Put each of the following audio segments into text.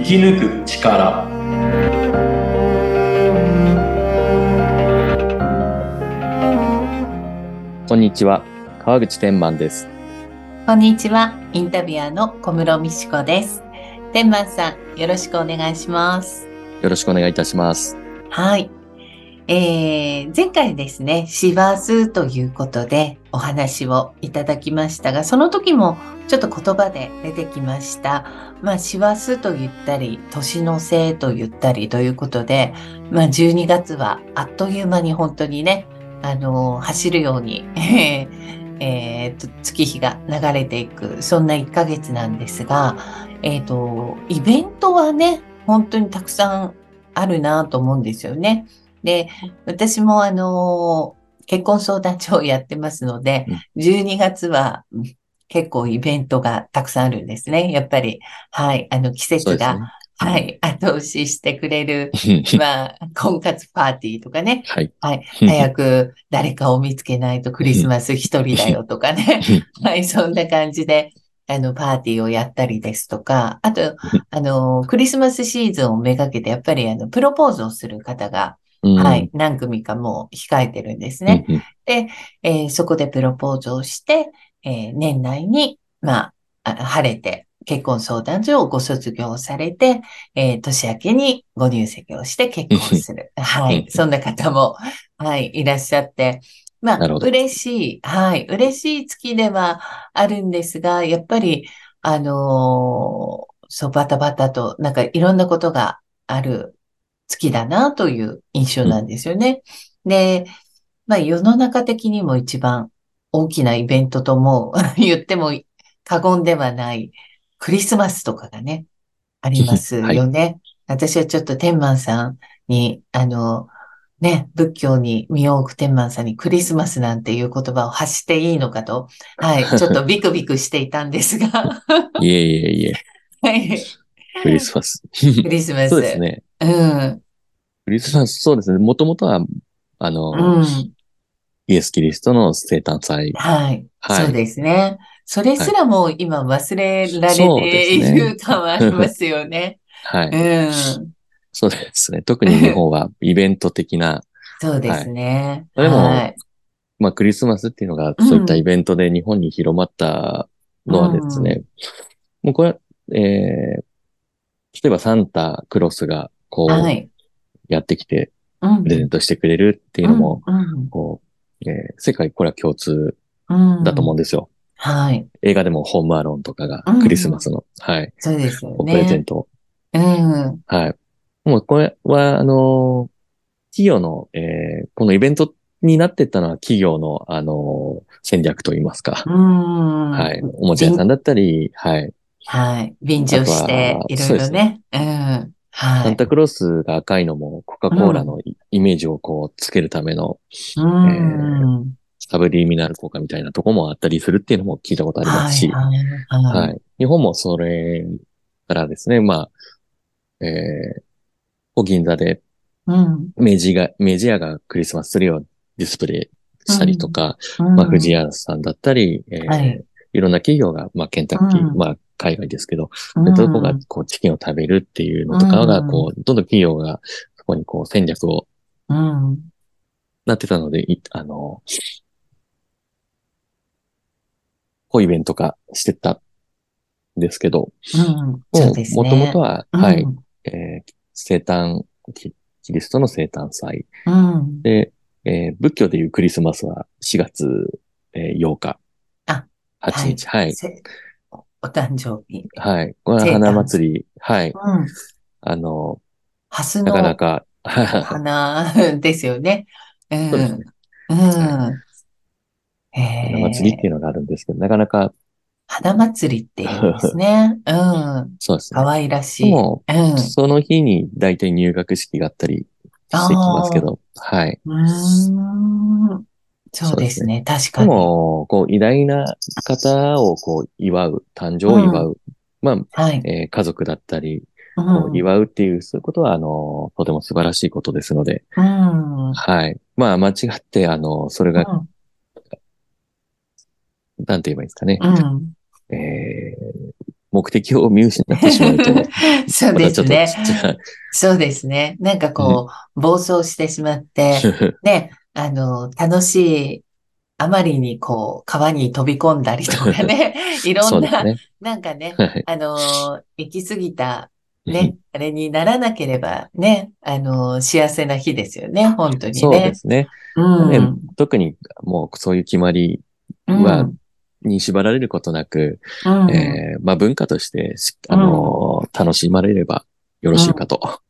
生き抜く力こんにちは川口天満ですこんにちは。インタビュアーの小室美智子です。天満さん、よろしくお願いします。よろしくお願いいたしますはい。えー、前回ですね、師走ということでお話をいただきましたが、その時もちょっと言葉で出てきました。まあ、師走と言ったり、年の瀬と言ったりということで、まあ、12月はあっという間に本当にね、あのー走るように、えーと月日が流れていく、そんな1ヶ月なんですが、えっ、と、イベントはね、本当にたくさんあるなと思うんですよね。で、私もあのー結婚相談所をやってますので、12月はうん結構イベントがたくさんあるんですね。やっぱり、はい、あの季節が、はい、後押ししてくれる、まあ、婚活パーティーとかね、はいはい。早く 誰かを見つけないとクリスマス一人だよとかね。はい。そんな感じで、あの、パーティーをやったりですとか、あと、あの、クリスマスシーズンをめがけて、やっぱりあの、プロポーズをする方が、うんはい。何組かもう控えてるんですね。うんうんえーそこでプロポーズをして、えー年内に、まあ、あ晴れて、結婚相談所をご卒業されて、えー年明けにご入籍をして結婚する。はい。そんな方も、はい、いらっしゃって。まあ、嬉しい、はい、嬉しい月ではあるんですが、やっぱり、あのーそう、バタバタと、なんかいろんなことがある月だなという印象なんですよね。で、まあ世の中的にも一番大きなイベントとも 言っても過言ではないクリスマスとかがね、ありますよね。私はちょっと天満さんに、あの、ね、仏教に身を置く天満さんにクリスマスなんていう言葉を発していいのかと、はい、ちょっとビクビクしていたんですが、いえいえいえ、はい、クリスマス。クリスマス。そうですね。うん、クリスマス、そうですね。もともとは、あの、うん。イエス・キリストの生誕祭。はい。はいそうですね。それすらも今忘れられている感はありますよね。はい。うん。そうですね。特に日本はイベント的な、そうですね。でもはい。まあクリスマスっていうのがうんそういったイベントで日本に広まったのはですね、もうこれ、えー、例えばサンタクロスがこう、はい。やってきてうん。プレゼントしてくれるっていうのも、うん、こう、えー世界これは共通うん。だと思うんうん。ですよ。はい。映画でもホームアローンとかがうんクリスマスの、はい、そうですよこうプレゼンね。ト。うん。はい。もうこれは、あのー企業の、えーこのイベントになってったのは企業の、あのー戦略といいますか。うん。はい。おもちゃ屋さんだったり、はい。はい。便乗していろいろね。うん。はい。サンタクロースが赤いのも、コカ・コーラのイイメージをこう、つけるための、うん。サブリミナル効果みたいなとこもあったりするっていうのも聞いたことありますし、はい。はい。はい。日本もそれからですね、まあ、えー、銀座でうん。明治が、明治屋がクリスマスツリーをディスプレイしたりとか、うんまあ、富士屋さんだったり、えーはいい、ろんな企業が、まあ、ケンタッキー、うんまあ、海外ですけど、そういったとこが、こう、チキンを食べるっていうのとかが、うんこう、どんどん企業が、そこにこう、戦略をうん。なってたので、いあの、こう、イベント化してったんですけど、うん。もともとは、はい、うんえー生誕、キキリストの生誕祭。うん。で、えー仏教でいうクリスマスは4月、えー8日。あ、8日。はい。せおお誕生日。はい。これは生誕花祭り。はい。うん。あの、ハスなかなのか、お花 ですよね。うん。そうですね。うん。へ花祭りっていうのがあるんですけど、なかなか、花祭りっていうんですね。うん。そうですね。可愛らしい。でも、うん。その日に大体入学式があったりしてきますけど、はい。うーん。そうですね。確かでに。も、こう、偉大な方をこう、祝う、誕生を祝う。まあ、はい。えー家族だったり、祝うっていう、そういうことは、あの、とても素晴らしいことですので、うん。はい。まあ、間違って、あの、それが、うんなんて言えばいいんですかね。うん。えー目的を見失ってしまうと、そうですね。そうですね。なんかこう、暴走してしまって、ね、あの、楽しい、あまりにこう、川に飛び込んだりとかね、いろんな、ね。なんかね、はい。あの、行き過ぎた、ね、あれにならなければね、あの、幸せな日ですよね、本当にそうでね。すね。うん。ね特にもうそういう決まりうんはに縛られることなく、うんえーまあ文化としてし、あのー楽しまれればよろしいかと。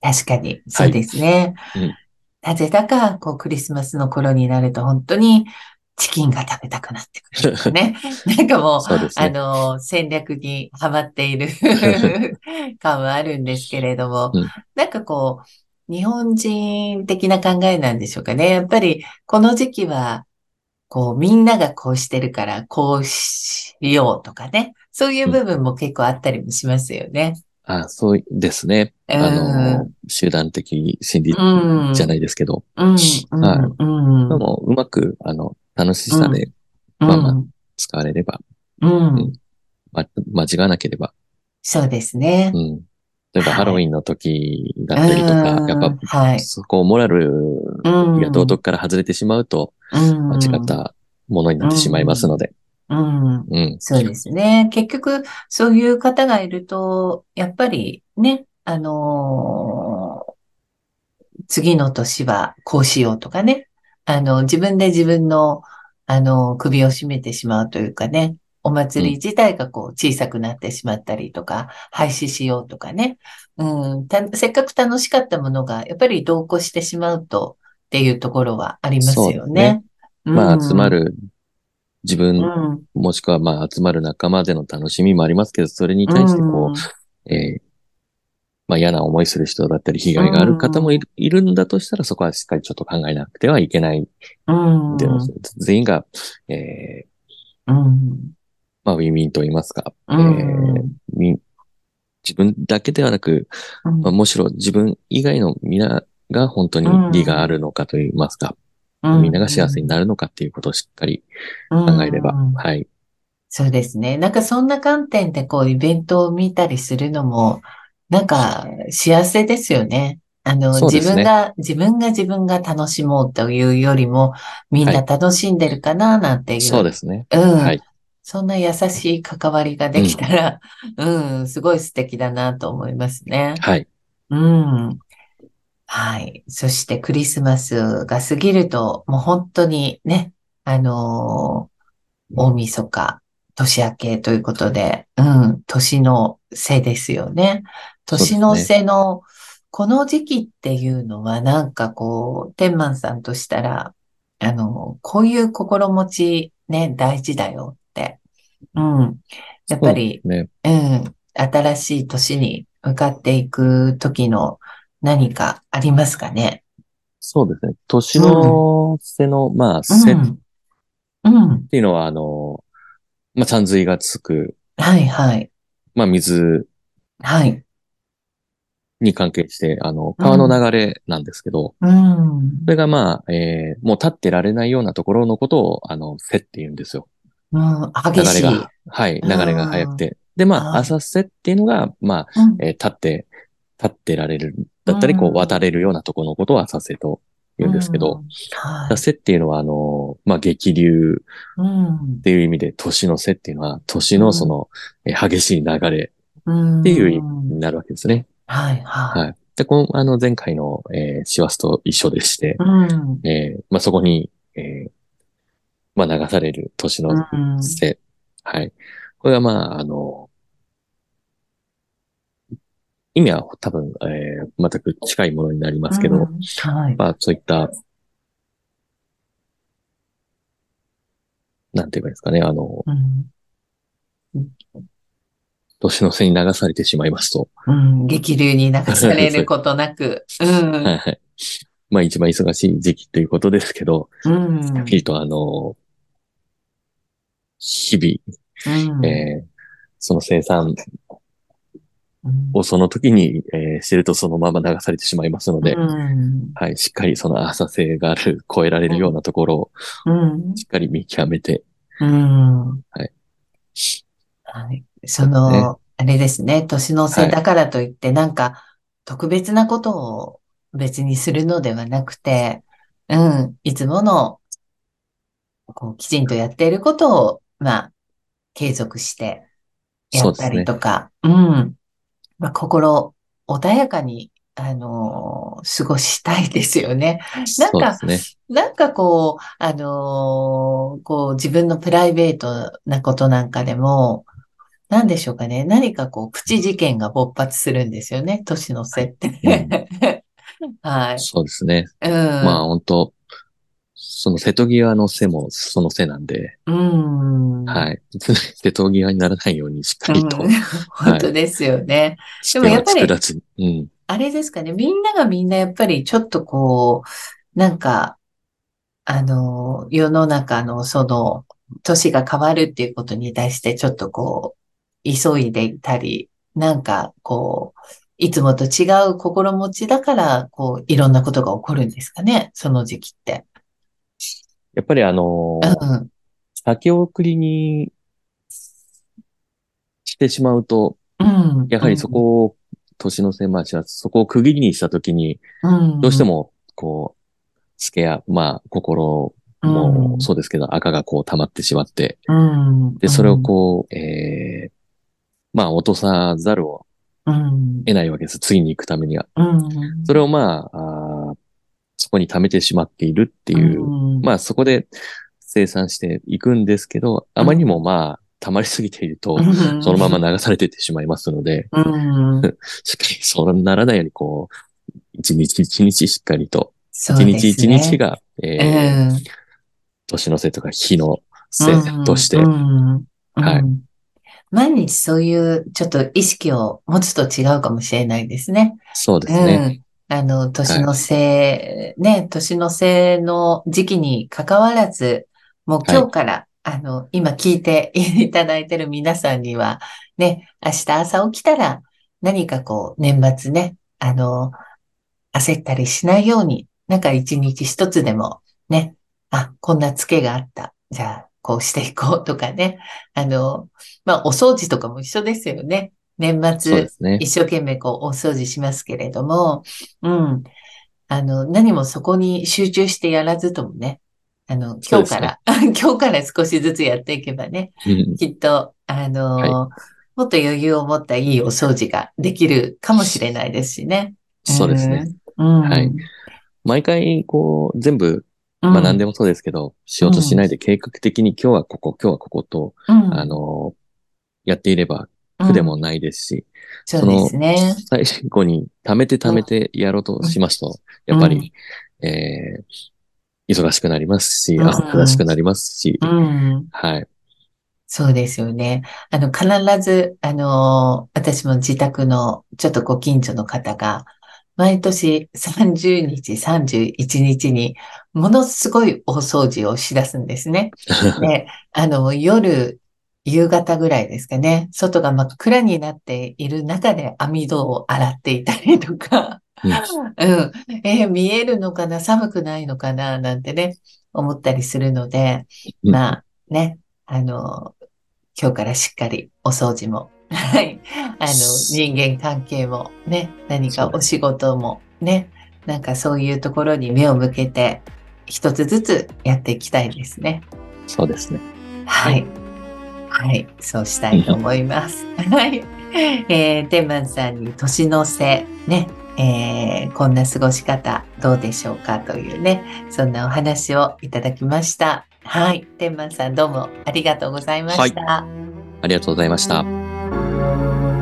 確かに、そうですね。うんなぜだか、こう、クリスマスの頃になると、本当にチキンが食べたくなってくるね。なんかもう、うね。の、戦略にはまっている 感はあるんですけれども、うんなんかこう、日本人的な考えなんでしょうかね。やっぱり、この時期は、こう、みんながこうしてるから、こうしようとかね。そういう部分も結構あったりもしますよね。あそうですね。うんあのー集団的心理うん。じゃないですけど、うん、はいうん、うん。でもうまく、あの、楽しさでうんまあまあ使われれば、うん。ま、間違わなければ、そうですねう。ん。例えばはいハロウィンの時だったりとか、うんやっぱ、はい。そこをモラルうん。が道徳から外れてしまうと、うん、間違ったものになってしまいますので、うん。うん。そうですね。結局、そういう方がいると、やっぱりね、あのー次の年はこうしようとかね、あの、自分で自分の、あの、首を絞めてしまうというかね、お祭り自体がこう小さくなってしまったりとか、廃止しようとかね、うん、た、せっかく楽しかったものが、やっぱり同行してしまうとっていうところはありますよね。まあ、集まる。る自う分、ん。もしくはまあ、集まる仲間での楽しみもありますけど、それに対してこう、えーまあ嫌な思いする人だったり、被害がある方もいる,、いるんだとしたら、そこはしっかりちょっと考えなくてはいけない。うん。で、全員が、えーうん。まあ、ウィンウィンと言いますか、うん。えーみ自分だけではなく、うん。まあ、むしろ自分以外の皆が本当に利があるのかと言いますか、みんなが幸せになるのかっていうことをしっかり考えれば、うんはい。そうですね。なんかそんな観点でこうイベントを見たりするのも、なんか幸せですよね。あの、ね自分が、自分が自分が楽しもうというよりも、みんな楽しんでるかななんていう。そうですね。うん。はい。そんな優しい関わりができたら、うん、すごい素敵だなと思いますね。はい。うん。はい。そしてクリスマスが過ぎると、もう本当にね、あのー大晦日、年明けということで、うん、年の瀬ですよね。年の瀬の、この時期っていうのはなんかこう、天満さんとしたら、あの、こういう心持ちね、大事だよって。うん。やっぱり、そうね。うん。新しい年に向かっていく時の何かありますかね？そうですね。年の瀬の、まあ、瀬っうん。うん。ていうのは、あの、まあ、山水がつく、はいはい。まあ、水はい。に関係して、あの、川の流れなんですけど、うん。それがまあ、えーもう立ってられないようなところのことを、あの、瀬って言うんですよ。うん。流激しい。れが、はい、流れが速くて。で、まあ、はい浅瀬っていうのが、まあ、うん。えー立って、立ってられる、だったり、こう渡れるようなところのことを浅瀬と言うんですけど、うん。っていうのは、あの、まあ、激流うんっ。ていう意味で、年の瀬っていうのは、年のその、えー激しい流れうん。っていう意味になるわけですね。はいはい。はい。で、この、あの、前回の、えー、師走と一緒でして、うん。えーまあ、そこに、えーまあ、流される年のうん。瀬。はい。これはまあ、あの、意味は多分、えー全く近いものになりますけど、うんはい。まあ、そういった、なんて言えばいいですかね、あの、うん。年の瀬に流されてしまいますと、うん。激流に流されることなく。うん。はいはい。まあ、一番忙しい時期ということですけど、うん。はっきりとあの、日々、うん。えーその生産うんをその時に、えーしてるとそのまま流されてしまいますので、うん。はい、しっかりその浅瀬がある、超えられるようなところをうん。しっかり見極めて、うん。はい。はい。その、あれですね、年の瀬だからといって、なんか、特別なことを別にするのではなくて、うん、いつもの、こう、きちんとやっていることを、まあ、継続してやったりとか、うね、うん。まあ、心穏やかに、あのー、過ごしたいですよね。なんか、ね、なんかこう、あのー、こう、自分のプライベートなことなんかでも、何でしょうかね。何かこう、プチ事件が勃発するんですよね。年の瀬って。はい。そうですね。うん。まあ本当その瀬戸際の瀬もその瀬なんで、うん。はい。瀬戸際にならないようにしっかりと。うん、本当ですよね。でもやっぱり、うん、あれですかね、みんながみんなやっぱりちょっとこう、なんか、あの、世の中のその、年が変わるっていうことに対してちょっとこう、急いでいたり、なんかこう、いつもと違う心持ちだから、こう、いろんなことが起こるんですかね、その時期って。やっぱりあのー、うん、先送りにしてしまうと、うん、やはりそこを、年の瀬まあ、そこを区切りにしたときに、うん、どうしても、こう、スケア、まあ、心もそうですけど、赤がこう溜まってしまって、で、それをこう、えー、まあ、落とさざるを得ないわけです。次に行くためには。それをまあそこに溜めてしまっているっていう、まあそこで生産していくんですけど、あまりにもまあ、溜まりすぎていると、そのまま流されていってしまいますので、しっかりそうならないように、こう、一日一日しっかりと、一、日一日が、えー、年の瀬とか日の瀬として、はい。毎日そういうちょっと意識を持つと違うかもしれないですね。そうですね。うん、あの、年の瀬、はい、ね、年の瀬の時期に関わらず、もう今日から、はい、あの、今聞いていただいてる皆さんには、ね、明日朝起きたら何かこう、年末ね、あの、焦ったりしないように、なんか一日一つでも、ね、あ、こんなツケがあった。じゃあ、こうしていこうとかね。あの、まあ、お掃除とかも一緒ですよね。年末、ね、一生懸命こう、お掃除しますけれども、うん。あの、何もそこに集中してやらずともね、あの、今日から、ね、今日から少しずつやっていけばね、きっと、あの、はい、もっと余裕を持ったいいお掃除ができるかもしれないですしね。そうですね。うん、はい。毎回、こう、全部まあ何でもそうですけど、しようとしないで計画的に今日はここ、今日はここと、あの、やっていれば苦でもないですし、そうですね。最後に貯めて貯めてやろうとしますと、やっぱり、えー、忙しくなりますし、忙しくなりますし、はい。そうですよね。あの、必ず、あの、私も自宅のちょっとご近所の方が、毎年30日、31日にものすごい大掃除をしだすんですね。で、あの、夜、夕方ぐらいですかね、外が真っ暗になっている中で網戸を洗っていたりとか、うん、えー、見えるのかな、寒くないのかな、なんてね、思ったりするので、まあね、あの、今日からしっかりお掃除も。はい。あの、人間関係もね、何かお仕事もね、なんかそういうところに目を向けて、一つずつやっていきたいですね。そうですね。はい。はい、はいそうしたいと思います。はい。えー、天満さんに年の瀬、ね、えー、こんな過ごし方どうでしょうかというね、そんなお話をいただきました。はい。天満さんどうもありがとうございました。はい、ありがとうございました。Thank you.